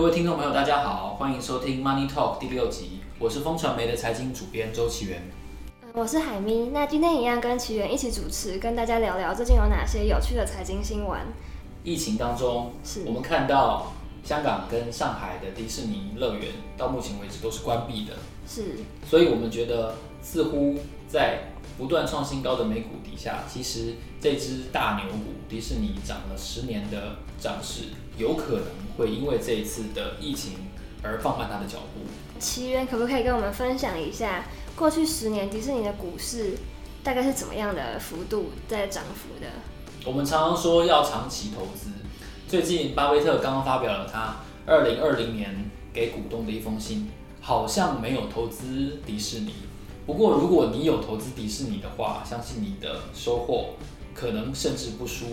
各位听众朋友，大家好，欢迎收听 Money Talk 第六集，我是风传媒的财经主编周岐原。我是海咪，那今天一样跟奇源一起主持，跟大家聊聊最近有哪些有趣的财经新闻。疫情当中，是我们看到香港跟上海的迪士尼乐园到目前为止都是关闭的，是，所以我们觉得似乎在不断创新高的美股底下，其实这只大牛股迪士尼涨了十年的涨势，有可能会因为这一次的疫情而放慢它的脚步。奇缘可不可以跟我们分享一下，过去十年迪士尼的股市大概是怎么样的幅度在涨幅的？我们常常说要长期投资，最近巴菲特刚刚发表了他二零二零年给股东的一封信，好像没有投资迪士尼。不过，如果你有投资迪士尼的话，相信你的收获可能甚至不输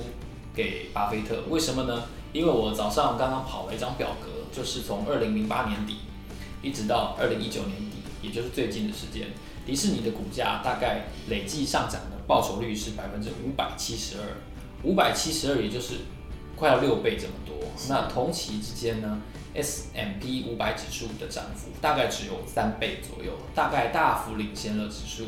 给巴菲特。为什么呢？因为我早上刚刚跑了一张表格，就是从二零零八年底一直到二零一九年底，也就是最近的时间，迪士尼的股价大概累计上涨的报酬率是百分之五百七十二，五百七十二，也就是快要六倍这么多。那同期之间呢，S M P 五百指数的涨幅大概只有三倍左右，大概大幅领先了指数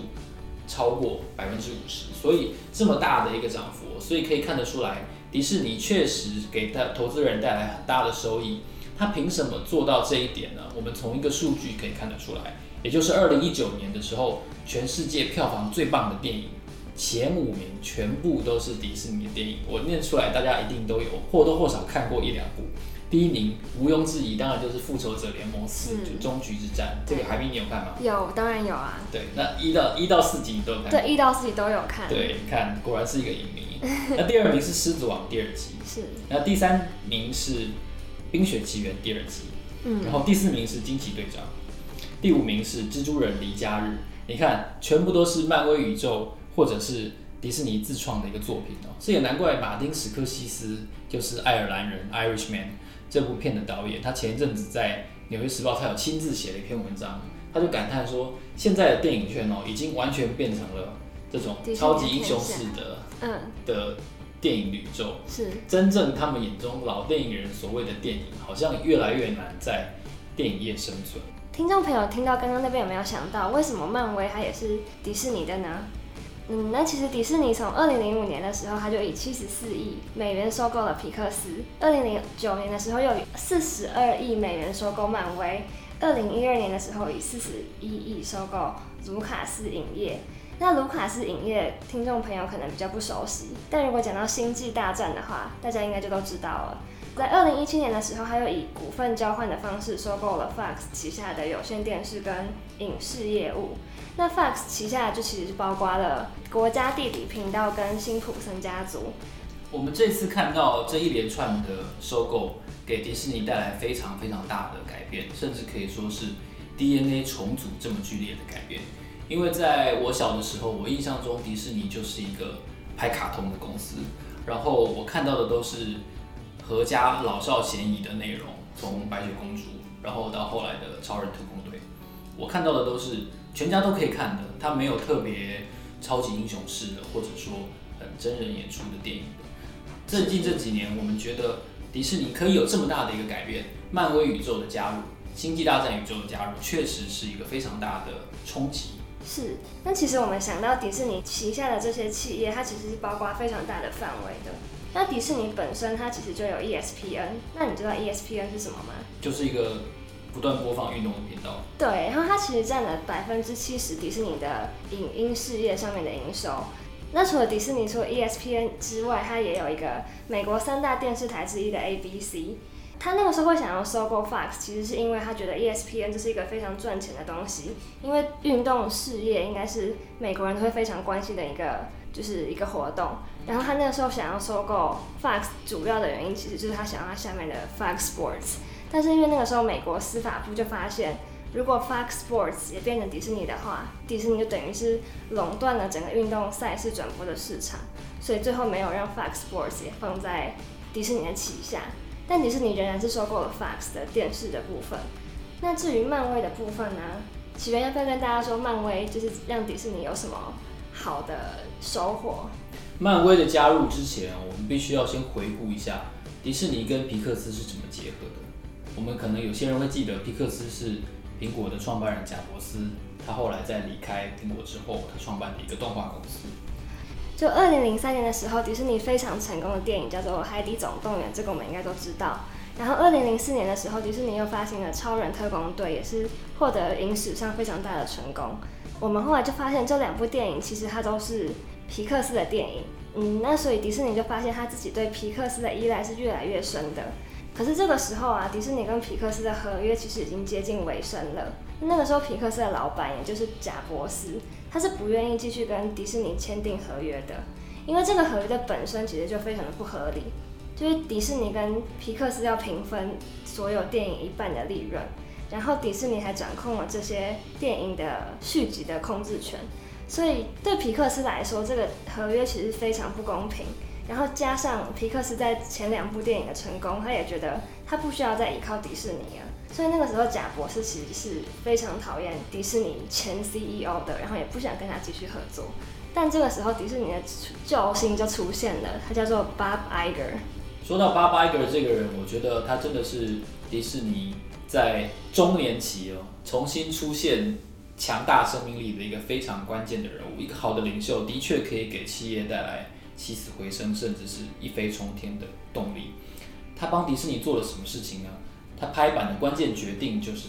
超过百分之五十，所以这么大的一个涨幅，所以可以看得出来，迪士尼确实给他投资人带来很大的收益。他凭什么做到这一点呢？我们从一个数据可以看得出来，也就是二零一九年的时候，全世界票房最棒的电影前五名全部都是迪士尼的电影，我念出来，大家一定都有或多或少看过一两部。第一名毋庸置疑，当然就是《复仇者联盟四》就终局之战。这个海咪你有看吗？有，当然有啊。对，那一到一到四集你都有看？对，一到四集都有看。对，你看，果然是一个影迷。那第二名是《狮子王》第二集。是。那第三名是《冰雪奇缘》第二集。嗯。然后第四名是《惊奇队长》，第五名是《蜘蛛人离家日》。你看，全部都是漫威宇宙或者是迪士尼自创的一个作品哦。这也难怪马丁·史科西斯就是爱尔兰人 （Irishman）。这部片的导演，他前一阵子在《纽约时报》他有亲自写了一篇文章，他就感叹说，现在的电影圈哦，已经完全变成了这种超级英雄式的，嗯，的电影宇宙。是，真正他们眼中老电影人所谓的电影，好像越来越难在电影业生存。听众朋友听到刚刚那边有没有想到，为什么漫威它也是迪士尼的呢？嗯，那其实迪士尼从二零零五年的时候，他就以七十四亿美元收购了皮克斯；二零零九年的时候，又以四十二亿美元收购漫威；二零一二年的时候，以四十一亿收购卢卡斯影业。那卢卡斯影业，听众朋友可能比较不熟悉，但如果讲到星际大战的话，大家应该就都知道了。在二零一七年的时候，他又以股份交换的方式收购了 Fox 旗下的有线电视跟影视业务。那 Fox 旗下就其实是包括了国家地理频道跟辛普森家族。我们这次看到这一连串的收购，给迪士尼带来非常非常大的改变，甚至可以说是 DNA 重组这么剧烈的改变。因为在我小的时候，我印象中迪士尼就是一个拍卡通的公司，然后我看到的都是合家老少咸宜的内容，从白雪公主，然后到后来的超人特工队，我看到的都是。全家都可以看的，它没有特别超级英雄式的，或者说很真人演出的电影的。最近这几年，我们觉得迪士尼可以有这么大的一个改变，漫威宇宙的加入，星际大战宇宙的加入，确实是一个非常大的冲击。是，那其实我们想到迪士尼旗下的这些企业，它其实是包括非常大的范围的。那迪士尼本身它其实就有 ESPN，那你知道 ESPN 是什么吗？就是一个。不断播放运动的频道，对，然后它其实占了百分之七十迪士尼的影音事业上面的营收。那除了迪士尼，除了 ESPN 之外，它也有一个美国三大电视台之一的 ABC。他那个时候会想要收购 Fox，其实是因为他觉得 ESPN 这是一个非常赚钱的东西，因为运动事业应该是美国人都会非常关心的一个，就是一个活动。然后他那个时候想要收购 Fox，主要的原因其实就是他想要他下面的 Fox Sports。但是因为那个时候美国司法部就发现，如果 Fox Sports 也变成迪士尼的话，迪士尼就等于是垄断了整个运动赛事转播的市场，所以最后没有让 Fox Sports 也放在迪士尼的旗下。但迪士尼仍然是收购了 Fox 的电视的部分。那至于漫威的部分呢？起源要不要跟大家说，漫威就是让迪士尼有什么好的收获？漫威的加入之前，我们必须要先回顾一下迪士尼跟皮克斯是怎么结合的。我们可能有些人会记得皮克斯是苹果的创办人贾伯斯，他后来在离开苹果之后，他创办的一个动画公司。就二零零三年的时候，迪士尼非常成功的电影叫做《海底总动员》，这个我们应该都知道。然后二零零四年的时候，迪士尼又发行了《超人特工队》，也是获得影史上非常大的成功。我们后来就发现这两部电影其实它都是皮克斯的电影。嗯，那所以迪士尼就发现他自己对皮克斯的依赖是越来越深的。可是这个时候啊，迪士尼跟皮克斯的合约其实已经接近尾声了。那个时候，皮克斯的老板也就是贾伯斯，他是不愿意继续跟迪士尼签订合约的，因为这个合约的本身其实就非常的不合理，就是迪士尼跟皮克斯要平分所有电影一半的利润，然后迪士尼还掌控了这些电影的续集的控制权。所以对皮克斯来说，这个合约其实非常不公平。然后加上皮克斯在前两部电影的成功，他也觉得他不需要再依靠迪士尼了。所以那个时候，贾博士其实是非常讨厌迪士尼前 CEO 的，然后也不想跟他继续合作。但这个时候，迪士尼的救星就出现了，他叫做 Bob Iger。说到 Bob Iger 这个人，我觉得他真的是迪士尼在中年期哦重新出现。强大生命力的一个非常关键的人物，一个好的领袖的确可以给企业带来起死回生，甚至是一飞冲天的动力。他帮迪士尼做了什么事情呢？他拍板的关键决定就是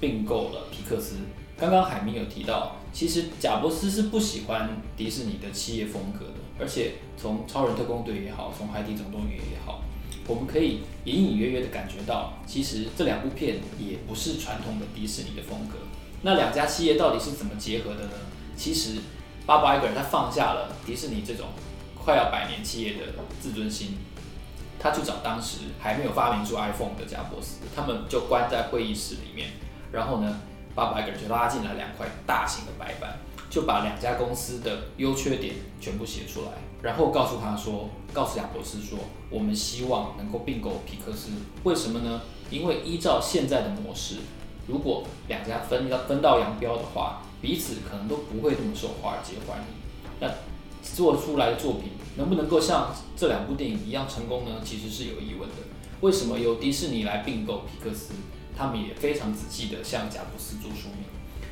并购了皮克斯。刚刚海明有提到，其实贾伯斯是不喜欢迪士尼的企业风格的，而且从《超人特工队》也好，从《海底总动员》也好，我们可以隐隐约约的感觉到，其实这两部片也不是传统的迪士尼的风格。那两家企业到底是怎么结合的呢？其实，巴巴伊格尔他放下了迪士尼这种快要百年企业的自尊心，他去找当时还没有发明出 iPhone 的贾伯斯，他们就关在会议室里面，然后呢，巴巴伊格就拉进来两块大型的白板，就把两家公司的优缺点全部写出来，然后告诉他说，告诉贾伯斯说，我们希望能够并购皮克斯，为什么呢？因为依照现在的模式。如果两家分要分道扬镳的话，彼此可能都不会那么受华尔街欢迎。那做出来的作品能不能够像这两部电影一样成功呢？其实是有疑问的。为什么由迪士尼来并购皮克斯？他们也非常仔细地向贾伯斯做说明。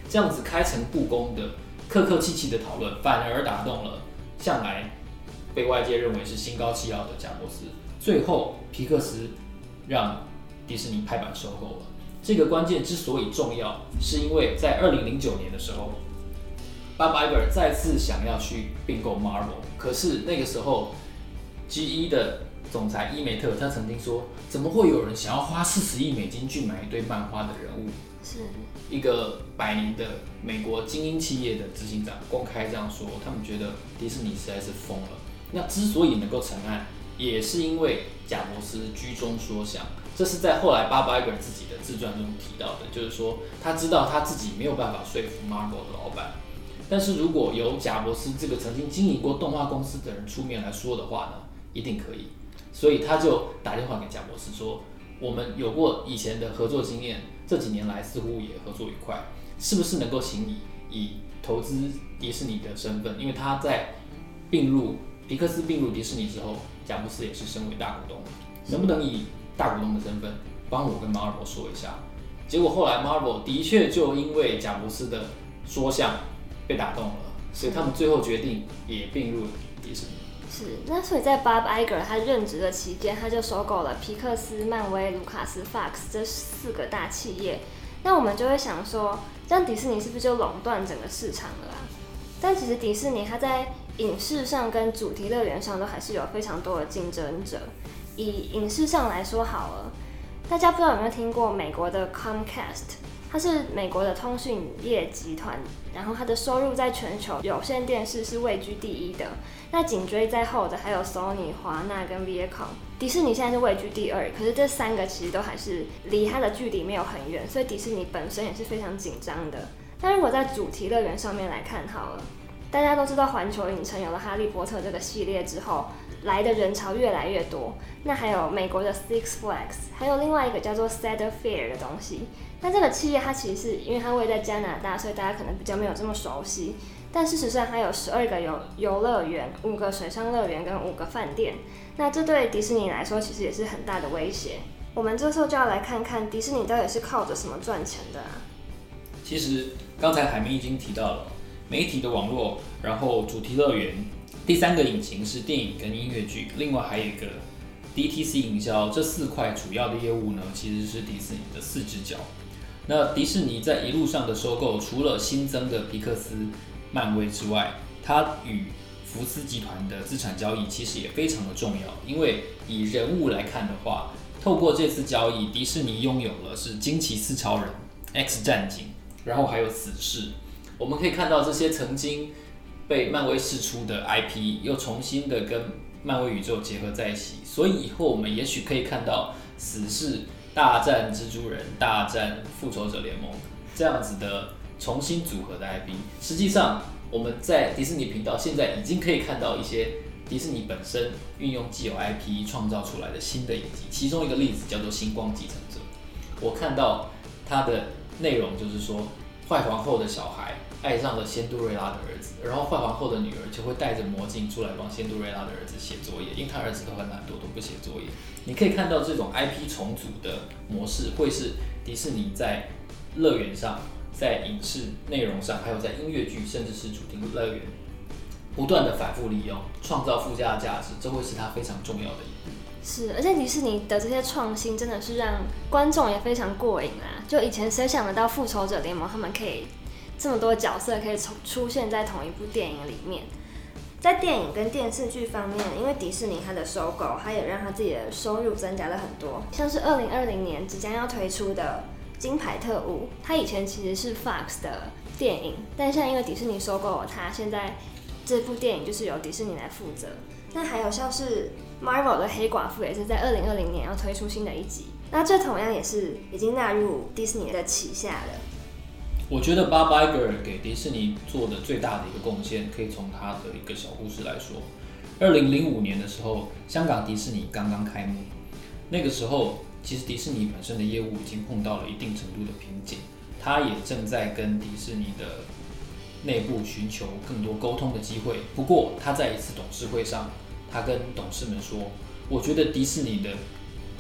这样子开诚布公的、客客气气的讨论，反而打动了向来被外界认为是心高气傲的贾伯斯。最后，皮克斯让迪士尼拍板收购了。这个关键之所以重要，是因为在二零零九年的时候，巴巴伊格尔再次想要去并购 Marvel，可是那个时候，GE 的总裁伊梅特他曾经说，怎么会有人想要花四十亿美金去买一堆漫画的人物？是一个百年的美国精英企业的执行长公开这样说，他们觉得迪士尼实在是疯了。那之所以能够成案，也是因为贾伯斯居中说想。这是在后来巴巴伊格尔自己的自传中提到的，就是说他知道他自己没有办法说服 Marvel 的老板，但是如果由贾伯斯这个曾经经营过动画公司的人出面来说的话呢，一定可以。所以他就打电话给贾伯斯说：“我们有过以前的合作经验，这几年来似乎也合作愉快，是不是能够请你以投资迪士尼的身份？因为他在并入皮克斯并入迪士尼之后，贾伯斯也是身为大股东，能不能以？”大股东的身份，帮我跟 Marvel 说一下，结果后来 Marvel 的确就因为贾伯斯的说相被打动了，所以他们最后决定也并入迪士尼。是，那所以在 Bob Iger 他任职的期间，他就收购了皮克斯、漫威、卢卡斯、Fox 这四个大企业。那我们就会想说，这样迪士尼是不是就垄断整个市场了啊？但其实迪士尼它在影视上跟主题乐园上都还是有非常多的竞争者。以影视上来说好了，大家不知道有没有听过美国的 Comcast，它是美国的通讯业集团，然后它的收入在全球有线电视是位居第一的。那紧追在后的还有 Sony、华纳跟 Viacom，迪士尼现在是位居第二，可是这三个其实都还是离它的距离没有很远，所以迪士尼本身也是非常紧张的。但如果在主题乐园上面来看好了，大家都知道环球影城有了哈利波特这个系列之后。来的人潮越来越多，那还有美国的 Six Flags，还有另外一个叫做 Cedar Fair 的东西。那这个企业它其实是因为它位在加拿大，所以大家可能比较没有这么熟悉。但事实上，它有十二个游游乐园、五个水上乐园跟五个饭店。那这对迪士尼来说其实也是很大的威胁。我们这时候就要来看看迪士尼到底是靠着什么赚钱的啊？其实刚才海绵已经提到了媒体的网络，然后主题乐园，第三个引擎是电影跟音乐剧，另外还有一个 DTC 营销，这四块主要的业务呢，其实是迪士尼的四只脚。那迪士尼在一路上的收购，除了新增的皮克斯、漫威之外，它与福斯集团的资产交易其实也非常的重要。因为以人物来看的话，透过这次交易，迪士尼拥有了是惊奇四超人、X 战警，然后还有死侍。我们可以看到这些曾经被漫威释出的 IP，又重新的跟漫威宇宙结合在一起。所以以后我们也许可以看到死侍大战蜘蛛人、大战复仇者联盟这样子的重新组合的 IP。实际上，我们在迪士尼频道现在已经可以看到一些迪士尼本身运用既有 IP 创造出来的新的影集。其中一个例子叫做《星光继承者》，我看到它的内容就是说，坏皇后的小孩爱上了仙杜瑞拉的儿子，然后坏皇后的女儿就会带着魔镜出来帮仙杜瑞拉的儿子写作业，因为他儿子都很懒惰，都不写作业。你可以看到这种 IP 重组的模式，会是迪士尼在乐园上、在影视内容上，还有在音乐剧，甚至是主题乐园，不断的反复利用，创造附加价值，这会是它非常重要的一步。是，而且迪士尼的这些创新真的是让观众也非常过瘾啊！就以前谁想得到复仇者联盟他们可以这么多角色可以出出现在同一部电影里面？在电影跟电视剧方面，因为迪士尼它的收购，它也让它自己的收入增加了很多。像是二零二零年即将要推出的《金牌特务》，它以前其实是 Fox 的电影，但现在因为迪士尼收购了它，现在这部电影就是由迪士尼来负责。那还有像是 Marvel 的黑寡妇，也是在二零二零年要推出新的一集。那这同样也是已经纳入迪士尼的旗下了。我觉得 Bob Iger 给迪士尼做的最大的一个贡献，可以从他的一个小故事来说。二零零五年的时候，香港迪士尼刚刚开幕，那个时候其实迪士尼本身的业务已经碰到了一定程度的瓶颈，他也正在跟迪士尼的内部寻求更多沟通的机会。不过他在一次董事会上，他跟董事们说：“我觉得迪士尼的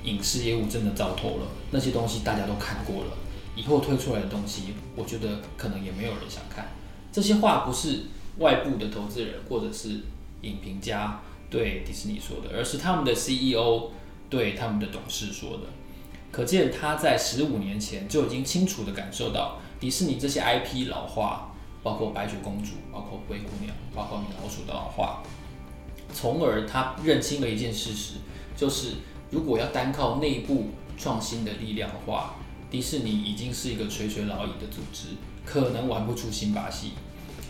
影视业务真的糟透了，那些东西大家都看过了。”以后推出来的东西，我觉得可能也没有人想看。这些话不是外部的投资人或者是影评家对迪士尼说的，而是他们的 CEO 对他们的董事说的。可见他在十五年前就已经清楚地感受到迪士尼这些 IP 老化，包括白雪公主、包括灰姑娘、包括米老鼠的老化，从而他认清了一件事实，就是如果要单靠内部创新的力量的话。迪士尼已经是一个垂垂老矣的组织，可能玩不出新把戏。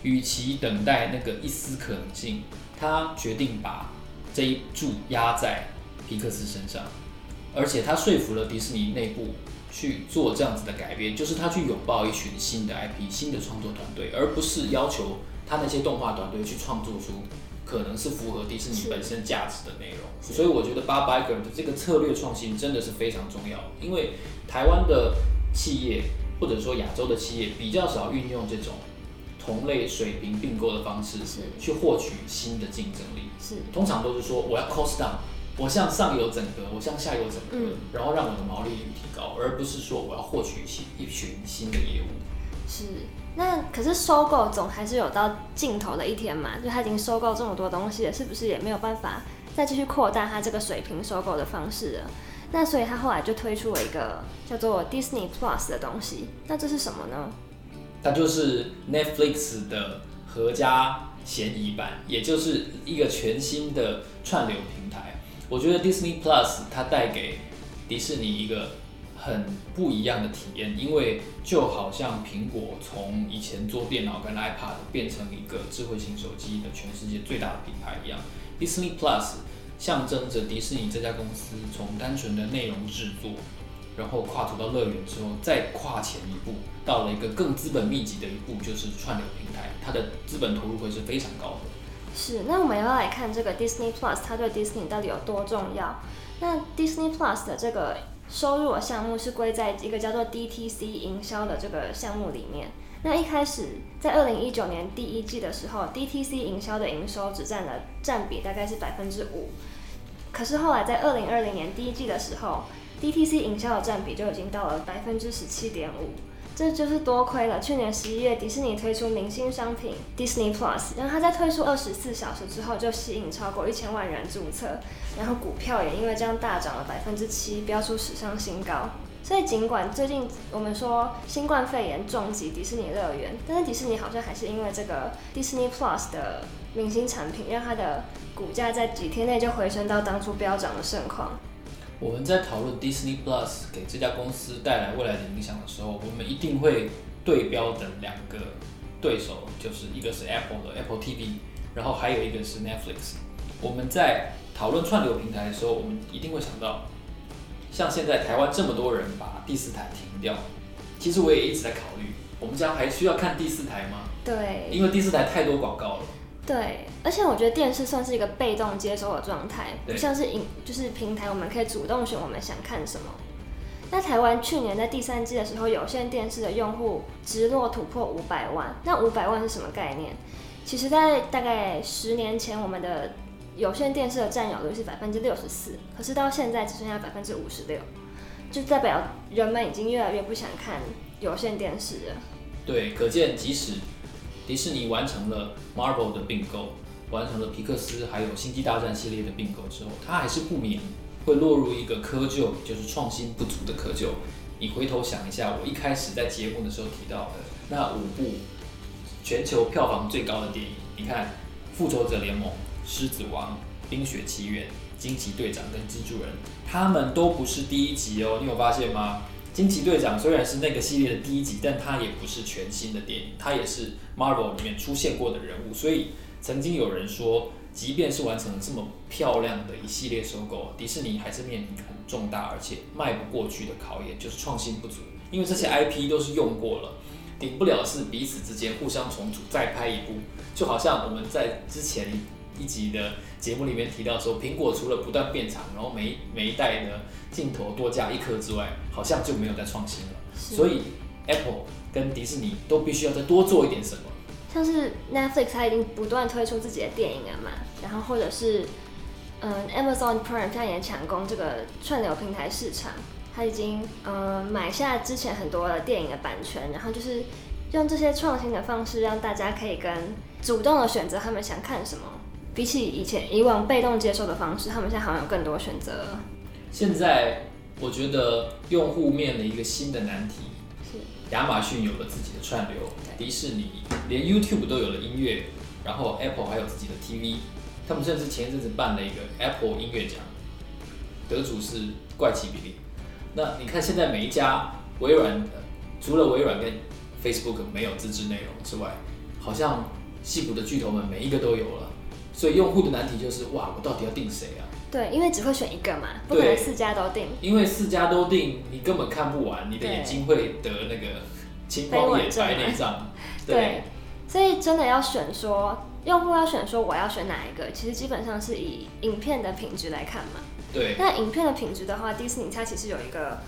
与其等待那个一丝可能性，他决定把这一注压在皮克斯身上，而且他说服了迪士尼内部去做这样子的改变，就是他去拥抱一群新的 IP、新的创作团队，而不是要求他那些动画团队去创作出可能是符合迪士尼本身价值的内容。所以我觉得 Bob Iger 的这个策略创新真的是非常重要，因为。台湾的企业或者说亚洲的企业比较少运用这种同类水平并购的方式，去获取新的竞争力。是，通常都是说我要 cost down，我向上游整合，我向下游整合，嗯、然后让我的毛利率提高，而不是说我要获取一一群新的业务。是，那可是收购总还是有到尽头的一天嘛？就他已经收购这么多东西了，是不是也没有办法再继续扩大他这个水平收购的方式了？那所以他后来就推出了一个叫做 Disney Plus 的东西。那这是什么呢？它就是 Netflix 的合家嫌疑版，也就是一个全新的串流平台。我觉得 Disney Plus 它带给迪士尼一个很不一样的体验，因为就好像苹果从以前做电脑跟 iPad 变成一个智慧型手机的全世界最大的品牌一样，Disney Plus。象征着迪士尼这家公司从单纯的内容制作，然后跨足到乐园之后，再跨前一步，到了一个更资本密集的一步，就是串流平台，它的资本投入会是非常高的。是，那我们要来看这个 Disney Plus，它对 Disney 到底有多重要？那 Disney Plus 的这个收入的项目是归在一个叫做 DTC 营销的这个项目里面。那一开始在二零一九年第一季的时候，DTC 营销的营收只占了占比大概是百分之五。可是后来在二零二零年第一季的时候 DTC 营销的占比就已经到了百分之十七点五。这就是多亏了去年十一月迪士尼推出明星商品 Disney Plus，然后它在推出二十四小时之后就吸引超过一千万人注册，然后股票也因为这样大涨了百分之七，飙出史上新高。所以尽管最近我们说新冠肺炎重击迪士尼乐园，但是迪士尼好像还是因为这个 Disney Plus 的明星产品，让它的股价在几天内就回升到当初飙涨的盛况。我们在讨论 Disney Plus 给这家公司带来未来的影响的时候，我们一定会对标的两个对手，就是一个是 Apple 的 Apple TV，然后还有一个是 Netflix。我们在讨论串流平台的时候，我们一定会想到，像现在台湾这么多人把第四台停掉，其实我也一直在考虑，我们家还需要看第四台吗？对，因为第四台太多广告了。对，而且我觉得电视算是一个被动接收的状态，不像是影，就是平台，我们可以主动选我们想看什么。那台湾去年在第三季的时候，有线电视的用户直落突破五百万。那五百万是什么概念？其实，在大概十年前，我们的有线电视的占有率是百分之六十四，可是到现在只剩下百分之五十六，就代表人们已经越来越不想看有线电视了。对，可见即使。迪士尼完成了 Marvel 的并购，完成了皮克斯还有星际大战系列的并购之后，它还是不免会落入一个窠臼，就是创新不足的窠臼。你回头想一下，我一开始在节目的时候提到的那五部全球票房最高的电影，你看《复仇者联盟》、《狮子王》、《冰雪奇缘》、《惊奇队长》跟《蜘蛛人》，他们都不是第一集哦，你有发现吗？惊奇队长虽然是那个系列的第一集，但它也不是全新的电影，它也是 Marvel 里面出现过的人物。所以曾经有人说，即便是完成了这么漂亮的一系列收购，迪士尼还是面临很重大而且迈不过去的考验，就是创新不足。因为这些 IP 都是用过了，顶不了是彼此之间互相重组再拍一部，就好像我们在之前一集的节目里面提到说，苹果除了不断变长，然后每每一代的镜头多加一颗之外，好像就没有再创新了。所以 Apple 跟迪士尼都必须要再多做一点什么。像是 Netflix，它已经不断推出自己的电影了嘛，然后或者是嗯 Amazon Prime，它也抢攻这个串流平台市场，它已经嗯买下之前很多的电影的版权，然后就是用这些创新的方式，让大家可以跟主动的选择他们想看什么。比起以前以往被动接受的方式，他们现在好像有更多选择。现在我觉得用户面临一个新的难题，是亚马逊有了自己的串流，迪士尼连 YouTube 都有了音乐，然后 Apple 还有自己的 TV，他们甚至前一阵子办了一个 Apple 音乐奖，得主是怪奇比利。那你看现在每一家微软，除了微软跟 Facebook 没有自制内容之外，好像矽谷的巨头们每一个都有了。所以用户的难题就是哇，我到底要定谁啊？对，因为只会选一个嘛，不可能四家都订。因为四家都订，你根本看不完，你的眼睛会得那个青光眼、白内障。对，对，所以真的要选说，用户要选说我要选哪一个，其实基本上是以影片的品质来看嘛。对。那影片的品质的话，迪士尼它其实有一个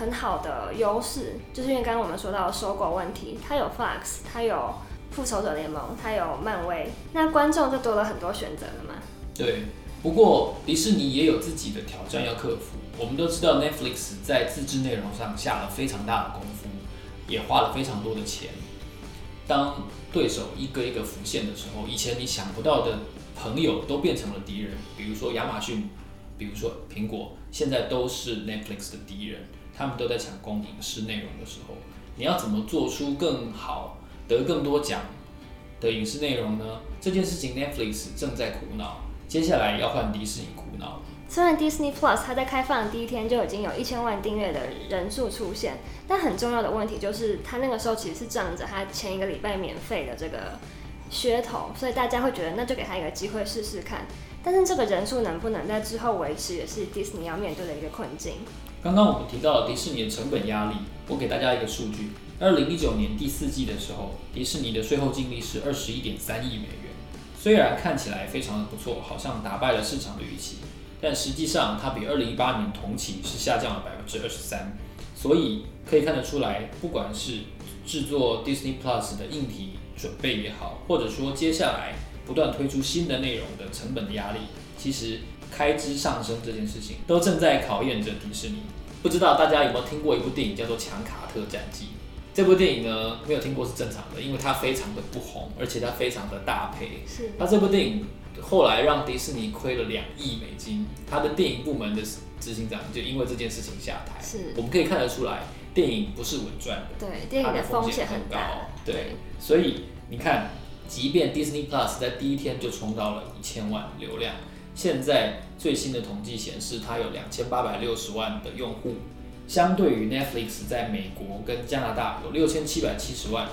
很好的优势，就是因为刚刚我们说到收购问题，它有 Fox，它有。复仇者联盟，它有漫威，那观众就多了很多选择了嘛。对，不过迪士尼也有自己的挑战要克服。我们都知道，Netflix 在自制内容上下了非常大的功夫，也花了非常多的钱。当对手一个一个浮现的时候，以前你想不到的朋友都变成了敌人，比如说亚马逊，比如说苹果，现在都是 Netflix 的敌人。他们都在抢攻影视内容的时候，你要怎么做出更好？得更多奖的影视内容呢？这件事情 Netflix 正在苦恼，接下来要换迪士尼苦恼。虽然 Disney Plus 它在开放第一天就已经有一千万订阅的人数出现，但很重要的问题就是它那个时候其实是仗着它前一个礼拜免费的这个噱头，所以大家会觉得那就给他一个机会试试看。但是这个人数能不能在之后维持，也是 Disney 要面对的一个困境。刚刚我们提到了迪士尼的成本压力，我给大家一个数据。二零一九年第四季的时候，迪士尼的税后净利是二十一点三亿美元。虽然看起来非常的不错，好像打败了市场的预期，但实际上它比二零一八年同期是下降了百分之二十三。所以可以看得出来，不管是制作 Disney Plus 的硬体准备也好，或者说接下来不断推出新的内容的成本的压力，其实开支上升这件事情都正在考验着迪士尼。不知道大家有没有听过一部电影叫做《强卡特战记》？这部电影呢，没有听过是正常的，因为它非常的不红，而且它非常的大赔。是。那这部电影后来让迪士尼亏了两亿美金，它的电影部门的执行长就因为这件事情下台。是。我们可以看得出来，电影不是稳赚的。对，电影的风险很高。对，所以你看，即便 Disney Plus 在第一天就冲到了一千万流量，现在最新的统计显示，它有两千八百六十万的用户。相对于 Netflix 在美国跟加拿大有六千七百七十万，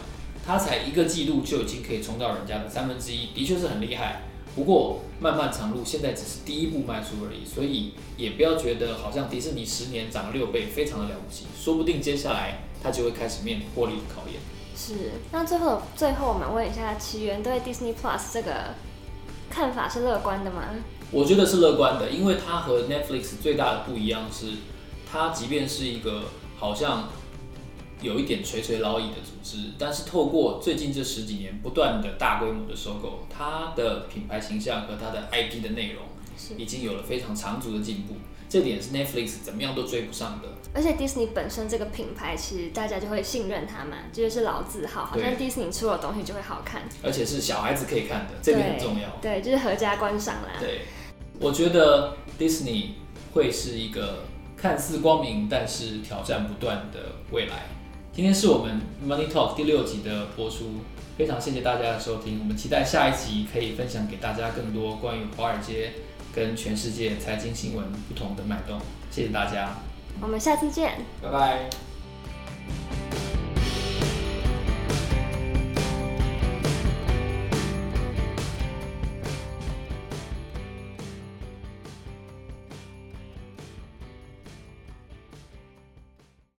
它才一个季度就已经可以冲到人家的三分之一，的确是很厉害。不过漫漫长路现在只是第一步迈出而已，所以也不要觉得好像迪士尼十年涨了六倍，非常的了不起，说不定接下来它就会开始面临获利的考验。是，那最后最后我们问一下奇缘对 Disney Plus 这个看法是乐观的吗？我觉得是乐观的，因为它和 Netflix 最大的不一样是。它即便是一个好像有一点垂垂老矣的组织，但是透过最近这十几年不断的大规模的收购，它的品牌形象和它的 IP 的内容已经有了非常长足的进步。这点是 Netflix 怎么样都追不上的。而且 Disney 本身这个品牌，其实大家就会信任它嘛，就是老字号，好像 Disney 出的东西就会好看，而且是小孩子可以看的，这点很重要。对，就是合家观赏啦。对，我觉得 Disney 会是一个。看似光明，但是挑战不断的未来。今天是我们 Money Talk 第六集的播出，非常谢谢大家的收听。我们期待下一集可以分享给大家更多关于华尔街跟全世界财经新闻不同的脉动。谢谢大家，我们下次见，拜拜。